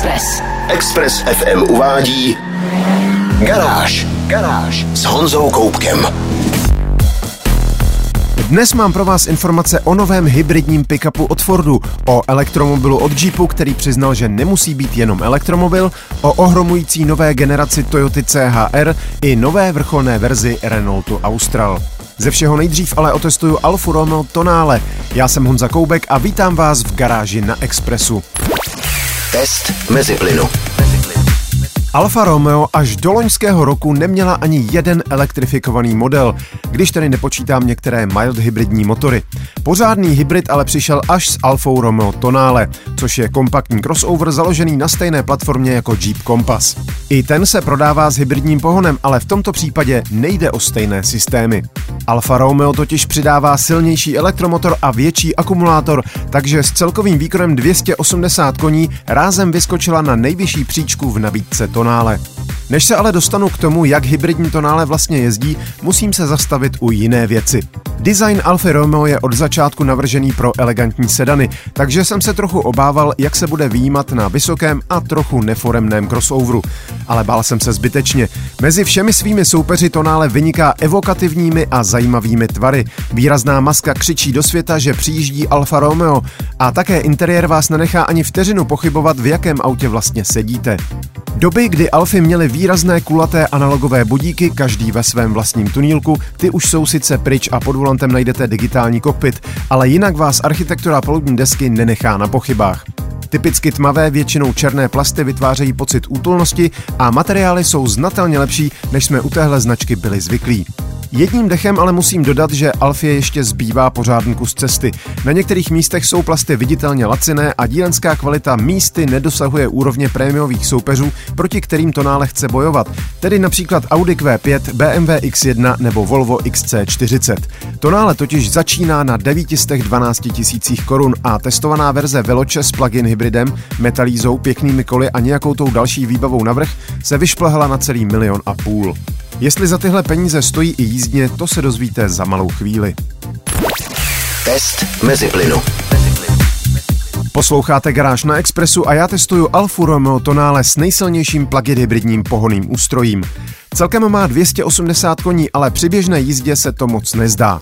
Express. Express FM uvádí Garáž. Garáž s Honzou Koupkem. Dnes mám pro vás informace o novém hybridním pickupu od Fordu, o elektromobilu od Jeepu, který přiznal, že nemusí být jenom elektromobil, o ohromující nové generaci Toyota CHR i nové vrcholné verzi Renaultu Austral. Ze všeho nejdřív ale otestuju Alfa Romeo Tonale. Já jsem Honza Koubek a vítám vás v garáži na Expressu. Test mezi plynu. Alfa Romeo až do loňského roku neměla ani jeden elektrifikovaný model, když tedy nepočítám některé mild hybridní motory. Pořádný hybrid ale přišel až s Alfou Romeo Tonale, což je kompaktní crossover založený na stejné platformě jako Jeep Compass. I ten se prodává s hybridním pohonem, ale v tomto případě nejde o stejné systémy. Alfa Romeo totiž přidává silnější elektromotor a větší akumulátor, takže s celkovým výkonem 280 koní rázem vyskočila na nejvyšší příčku v nabídce Tonále. Než se ale dostanu k tomu, jak hybridní Tonále vlastně jezdí, musím se zastavit u jiné věci. Design Alfa Romeo je od začátku navržený pro elegantní sedany, takže jsem se trochu obával, jak se bude výjímat na vysokém a trochu neforemném crossoveru. Ale bál jsem se zbytečně. Mezi všemi svými soupeři Tonále vyniká evokativními a zajímavými tvary. Výrazná maska křičí do světa, že přijíždí Alfa Romeo a také interiér vás nenechá ani vteřinu pochybovat, v jakém autě vlastně sedíte. Doby, kdy Alfy měly výrazné kulaté analogové budíky, každý ve svém vlastním tunílku, ty už jsou sice pryč a pod volantem najdete digitální kokpit, ale jinak vás architektura palubní desky nenechá na pochybách. Typicky tmavé, většinou černé plasty vytvářejí pocit útulnosti a materiály jsou znatelně lepší, než jsme u téhle značky byli zvyklí. Jedním dechem ale musím dodat, že Alfie ještě zbývá pořádný kus cesty. Na některých místech jsou plasty viditelně laciné a dílenská kvalita místy nedosahuje úrovně prémiových soupeřů, proti kterým Tonále chce bojovat, tedy například Audi Q5, BMW X1 nebo Volvo XC40. Tonále totiž začíná na 912 tisících korun a testovaná verze Veloce s plug-in hybridem, metalízou, pěknými koly a nějakou tou další výbavou navrh se vyšplhla na celý milion a půl. Jestli za tyhle peníze stojí i jízdně, to se dozvíte za malou chvíli. Test mezi plynu. Posloucháte Garáž na Expressu a já testuju Alfa Romeo Tonale s nejsilnějším plug-in hybridním pohoným ústrojím. Celkem má 280 koní, ale při běžné jízdě se to moc nezdá.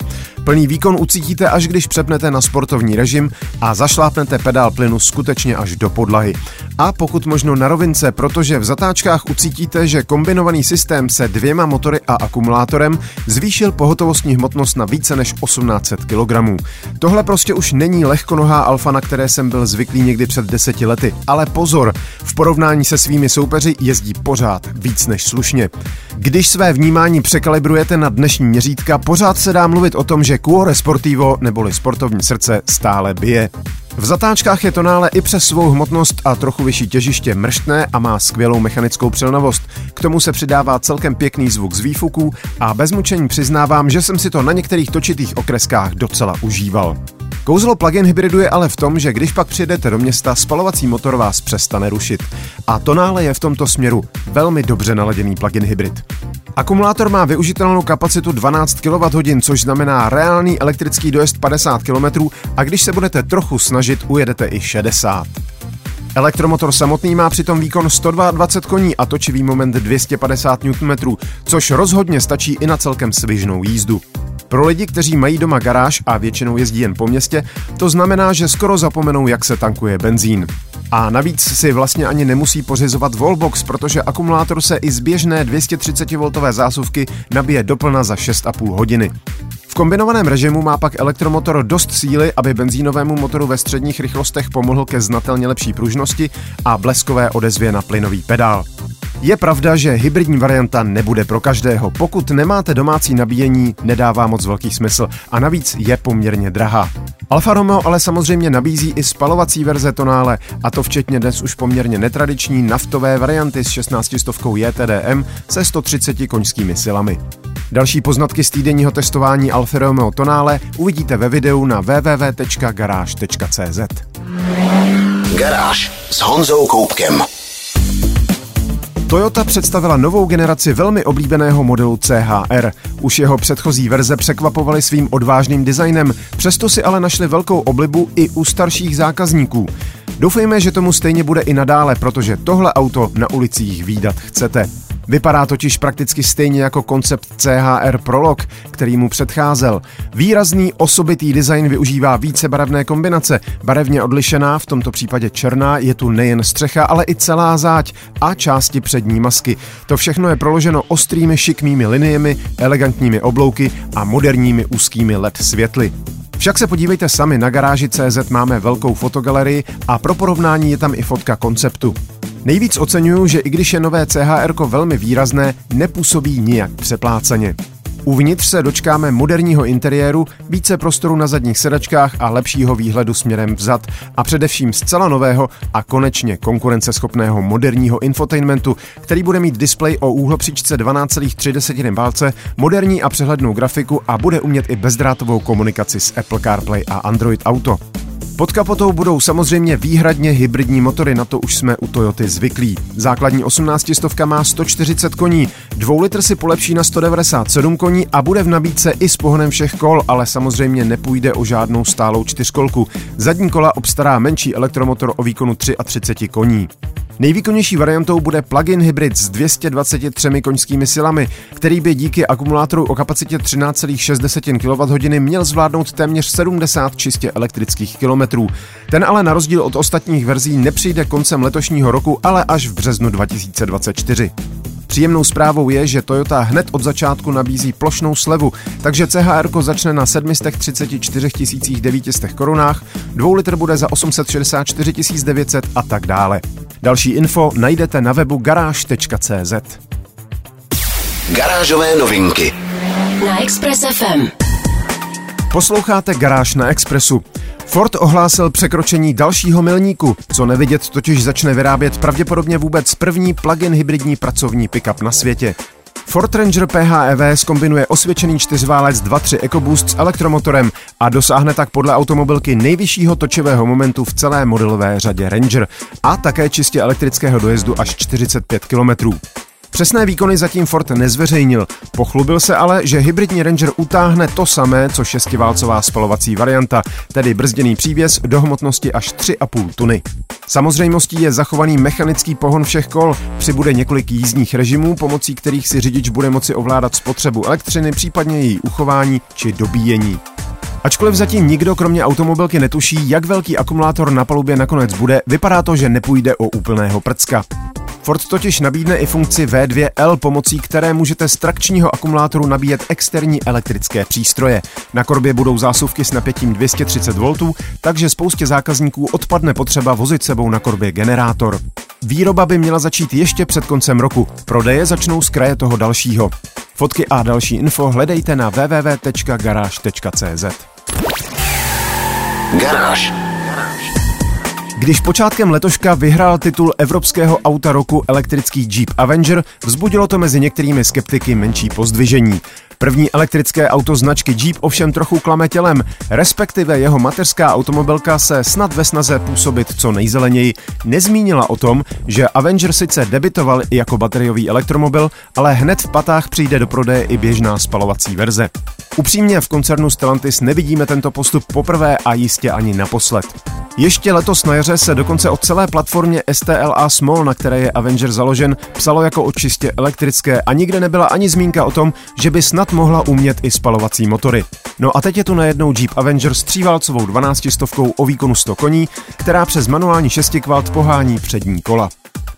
Plný výkon ucítíte, až když přepnete na sportovní režim a zašlápnete pedál plynu skutečně až do podlahy. A pokud možno na rovince, protože v zatáčkách ucítíte, že kombinovaný systém se dvěma motory a akumulátorem zvýšil pohotovostní hmotnost na více než 1800 kg. Tohle prostě už není lehkonohá alfa, na které jsem byl zvyklý někdy před deseti lety. Ale pozor, v porovnání se svými soupeři jezdí pořád víc než slušně. Když své vnímání překalibrujete na dnešní měřítka, pořád se dá mluvit o tom, že Cuore Sportivo neboli sportovní srdce stále bije. V zatáčkách je tonále i přes svou hmotnost a trochu vyšší těžiště mrštné a má skvělou mechanickou přilnavost. K tomu se přidává celkem pěkný zvuk z výfuků a bez mučení přiznávám, že jsem si to na některých točitých okreskách docela užíval. Kouzlo plug-in hybridu je ale v tom, že když pak přijedete do města, spalovací motor vás přestane rušit. A Tonále je v tomto směru velmi dobře naladěný plug-in hybrid. Akumulátor má využitelnou kapacitu 12 kWh, což znamená reálný elektrický dojezd 50 km a když se budete trochu snažit, ujedete i 60. Elektromotor samotný má přitom výkon 122 koní a točivý moment 250 Nm, což rozhodně stačí i na celkem svižnou jízdu. Pro lidi, kteří mají doma garáž a většinou jezdí jen po městě, to znamená, že skoro zapomenou, jak se tankuje benzín. A navíc si vlastně ani nemusí pořizovat wallbox, protože akumulátor se i z běžné 230V zásuvky nabije doplna za 6,5 hodiny. V kombinovaném režimu má pak elektromotor dost síly, aby benzínovému motoru ve středních rychlostech pomohl ke znatelně lepší pružnosti a bleskové odezvě na plynový pedál. Je pravda, že hybridní varianta nebude pro každého. Pokud nemáte domácí nabíjení, nedává moc velký smysl a navíc je poměrně drahá. Alfa Romeo ale samozřejmě nabízí i spalovací verze Tonále, a to včetně dnes už poměrně netradiční naftové varianty s 16 stovkou JTDM se 130 koňskými silami. Další poznatky z týdenního testování Alfa Romeo Tonále uvidíte ve videu na www.garage.cz. Garáž s Honzou Koupkem. Toyota představila novou generaci velmi oblíbeného modelu CHR. Už jeho předchozí verze překvapovaly svým odvážným designem, přesto si ale našli velkou oblibu i u starších zákazníků. Doufejme, že tomu stejně bude i nadále, protože tohle auto na ulicích výdat chcete. Vypadá totiž prakticky stejně jako koncept CHR Prolog, který mu předcházel. Výrazný osobitý design využívá více barevné kombinace. Barevně odlišená, v tomto případě černá, je tu nejen střecha, ale i celá záď a části přední masky. To všechno je proloženo ostrými šikmými liniemi, elegantními oblouky a moderními úzkými LED světly. Však se podívejte sami, na garáži CZ máme velkou fotogalerii a pro porovnání je tam i fotka konceptu. Nejvíc oceňuju, že i když je nové CHR velmi výrazné, nepůsobí nijak přepláceně. Uvnitř se dočkáme moderního interiéru, více prostoru na zadních sedačkách a lepšího výhledu směrem vzad a především zcela nového a konečně konkurenceschopného moderního infotainmentu, který bude mít displej o úhlopříčce 12,3 palce, moderní a přehlednou grafiku a bude umět i bezdrátovou komunikaci s Apple CarPlay a Android Auto. Pod kapotou budou samozřejmě výhradně hybridní motory, na to už jsme u Toyoty zvyklí. Základní 18 stovka má 140 koní, 2 litr si polepší na 197 koní a bude v nabídce i s pohonem všech kol, ale samozřejmě nepůjde o žádnou stálou čtyřkolku. Zadní kola obstará menší elektromotor o výkonu 33 koní. Nejvýkonnější variantou bude plug-in hybrid s 223 koňskými silami, který by díky akumulátoru o kapacitě 13,6 kWh měl zvládnout téměř 70 čistě elektrických kilometrů. Ten ale na rozdíl od ostatních verzí nepřijde koncem letošního roku, ale až v březnu 2024. Příjemnou zprávou je, že Toyota hned od začátku nabízí plošnou slevu, takže CHR začne na 734 900 korunách, 2 litr bude za 864 900 a tak dále. Další info najdete na webu garáž.cz. Garážové novinky na Express FM. Posloucháte Garáž na Expressu. Ford ohlásil překročení dalšího milníku, co nevidět totiž začne vyrábět pravděpodobně vůbec první plug-in hybridní pracovní pickup na světě. Ford Ranger PHEV skombinuje osvědčený čtyřválec 2.3 EcoBoost s elektromotorem a dosáhne tak podle automobilky nejvyššího točivého momentu v celé modelové řadě Ranger a také čistě elektrického dojezdu až 45 km. Přesné výkony zatím Ford nezveřejnil. Pochlubil se ale, že hybridní Ranger utáhne to samé, co šestiválcová spalovací varianta, tedy brzděný přívěs do hmotnosti až 3,5 tuny. Samozřejmostí je zachovaný mechanický pohon všech kol, přibude několik jízdních režimů, pomocí kterých si řidič bude moci ovládat spotřebu elektřiny, případně její uchování či dobíjení. Ačkoliv zatím nikdo kromě automobilky netuší, jak velký akumulátor na palubě nakonec bude, vypadá to, že nepůjde o úplného prcka. Ford totiž nabídne i funkci V2L, pomocí které můžete z trakčního akumulátoru nabíjet externí elektrické přístroje. Na korbě budou zásuvky s napětím 230 V, takže spoustě zákazníků odpadne potřeba vozit sebou na korbě generátor. Výroba by měla začít ještě před koncem roku. Prodeje začnou z kraje toho dalšího. Fotky a další info hledejte na www.garage.cz. Garáž. Když počátkem letoška vyhrál titul evropského auta roku elektrický Jeep Avenger, vzbudilo to mezi některými skeptiky menší pozdvižení. První elektrické auto značky Jeep ovšem trochu klame tělem, respektive jeho mateřská automobilka se snad ve snaze působit co nejzeleněji nezmínila o tom, že Avenger sice debitoval i jako bateriový elektromobil, ale hned v patách přijde do prodeje i běžná spalovací verze. Upřímně v koncernu Stellantis nevidíme tento postup poprvé a jistě ani naposled. Ještě letos na jaře se dokonce o celé platformě STLA Small, na které je Avenger založen, psalo jako o čistě elektrické a nikde nebyla ani zmínka o tom, že by snad mohla umět i spalovací motory. No a teď je tu najednou Jeep Avenger s tříválcovou 12 stovkou o výkonu 100 koní, která přes manuální šestikvalt pohání přední kola.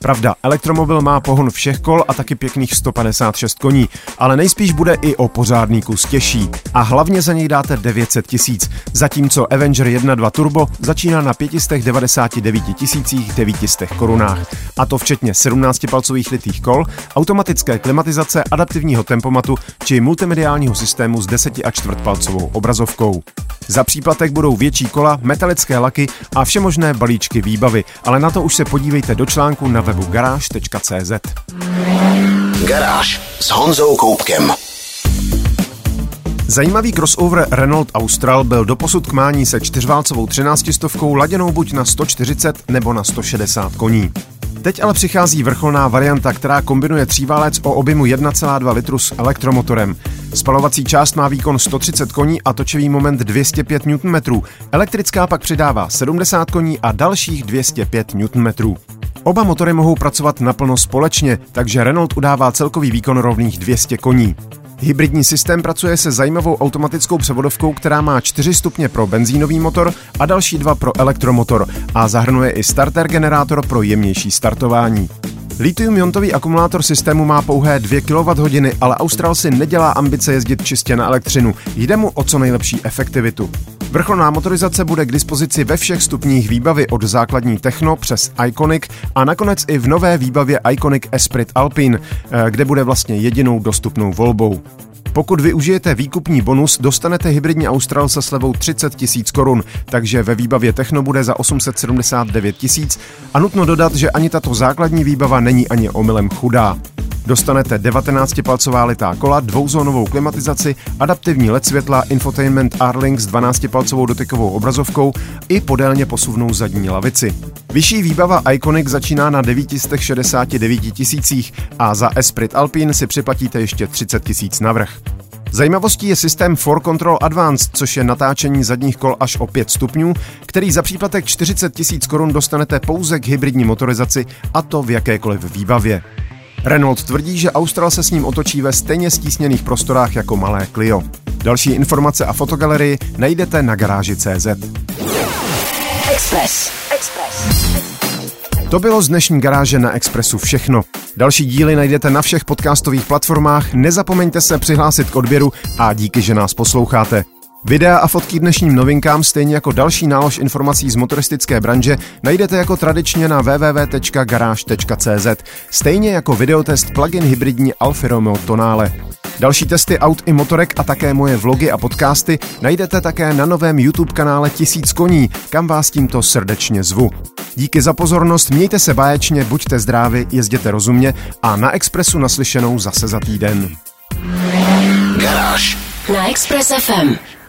Pravda, elektromobil má pohon všech kol a taky pěkných 156 koní, ale nejspíš bude i o pořádný kus těžší. A hlavně za něj dáte 900 tisíc, zatímco Avenger 1.2 Turbo začíná na 599 900 korunách. A to včetně 17-palcových litých kol, automatické klimatizace, adaptivního tempomatu či multimediálního systému s 10 a čtvrtpalcovou obrazovkou. Za příplatek budou větší kola, metalické laky a všemožné balíčky výbavy, ale na to už se podívejte do článku na webu garáž.cz. Garáž s Honzou Koupkem. Zajímavý crossover Renault Austral byl doposud k mání se čtyřválcovou 13 stovkou laděnou buď na 140 nebo na 160 koní. Teď ale přichází vrcholná varianta, která kombinuje tříválec o objemu 1,2 litru s elektromotorem. Spalovací část má výkon 130 koní a točivý moment 205 Nm. Elektrická pak přidává 70 koní a dalších 205 Nm. Oba motory mohou pracovat naplno společně, takže Renault udává celkový výkon rovných 200 koní. Hybridní systém pracuje se zajímavou automatickou převodovkou, která má 4 stupně pro benzínový motor a další dva pro elektromotor a zahrnuje i starter generátor pro jemnější startování. Litium-iontový akumulátor systému má pouhé 2 kWh, ale Austral si nedělá ambice jezdit čistě na elektřinu. Jde mu o co nejlepší efektivitu. Vrcholná motorizace bude k dispozici ve všech stupních výbavy od základní Techno přes Iconic a nakonec i v nové výbavě Iconic Esprit Alpine, eh, kde bude vlastně jedinou dostupnou volbou. Pokud využijete výkupní bonus, dostanete hybridní Austral se slevou 30 tisíc korun, takže ve výbavě Techno bude za 879 tisíc a nutno dodat, že ani tato základní výbava není ani omylem chudá. Dostanete 19-palcová litá kola, dvouzónovou klimatizaci, adaptivní LED světla, infotainment R-Link s 12-palcovou dotykovou obrazovkou i podélně posuvnou zadní lavici. Vyšší výbava Iconic začíná na 969 tisících a za Esprit Alpine si připlatíte ještě 30 tisíc navrh. Zajímavostí je systém For Control Advanced, což je natáčení zadních kol až o 5 stupňů, který za příplatek 40 tisíc korun dostanete pouze k hybridní motorizaci a to v jakékoliv výbavě. Renault tvrdí, že Austral se s ním otočí ve stejně stísněných prostorách jako malé Clio. Další informace a fotogalerii najdete na garáži CZ. Express. Express. To bylo z dnešní garáže na Expressu všechno. Další díly najdete na všech podcastových platformách, nezapomeňte se přihlásit k odběru a díky, že nás posloucháte. Videa a fotky dnešním novinkám, stejně jako další nálož informací z motoristické branže, najdete jako tradičně na www.garage.cz, stejně jako videotest plug-in hybridní Alfa Romeo Tonale. Další testy aut i motorek a také moje vlogy a podcasty najdete také na novém YouTube kanále Tisíc koní, kam vás tímto srdečně zvu. Díky za pozornost, mějte se báječně, buďte zdraví, jezděte rozumně a na Expressu naslyšenou zase za týden. Garáž na Express FM.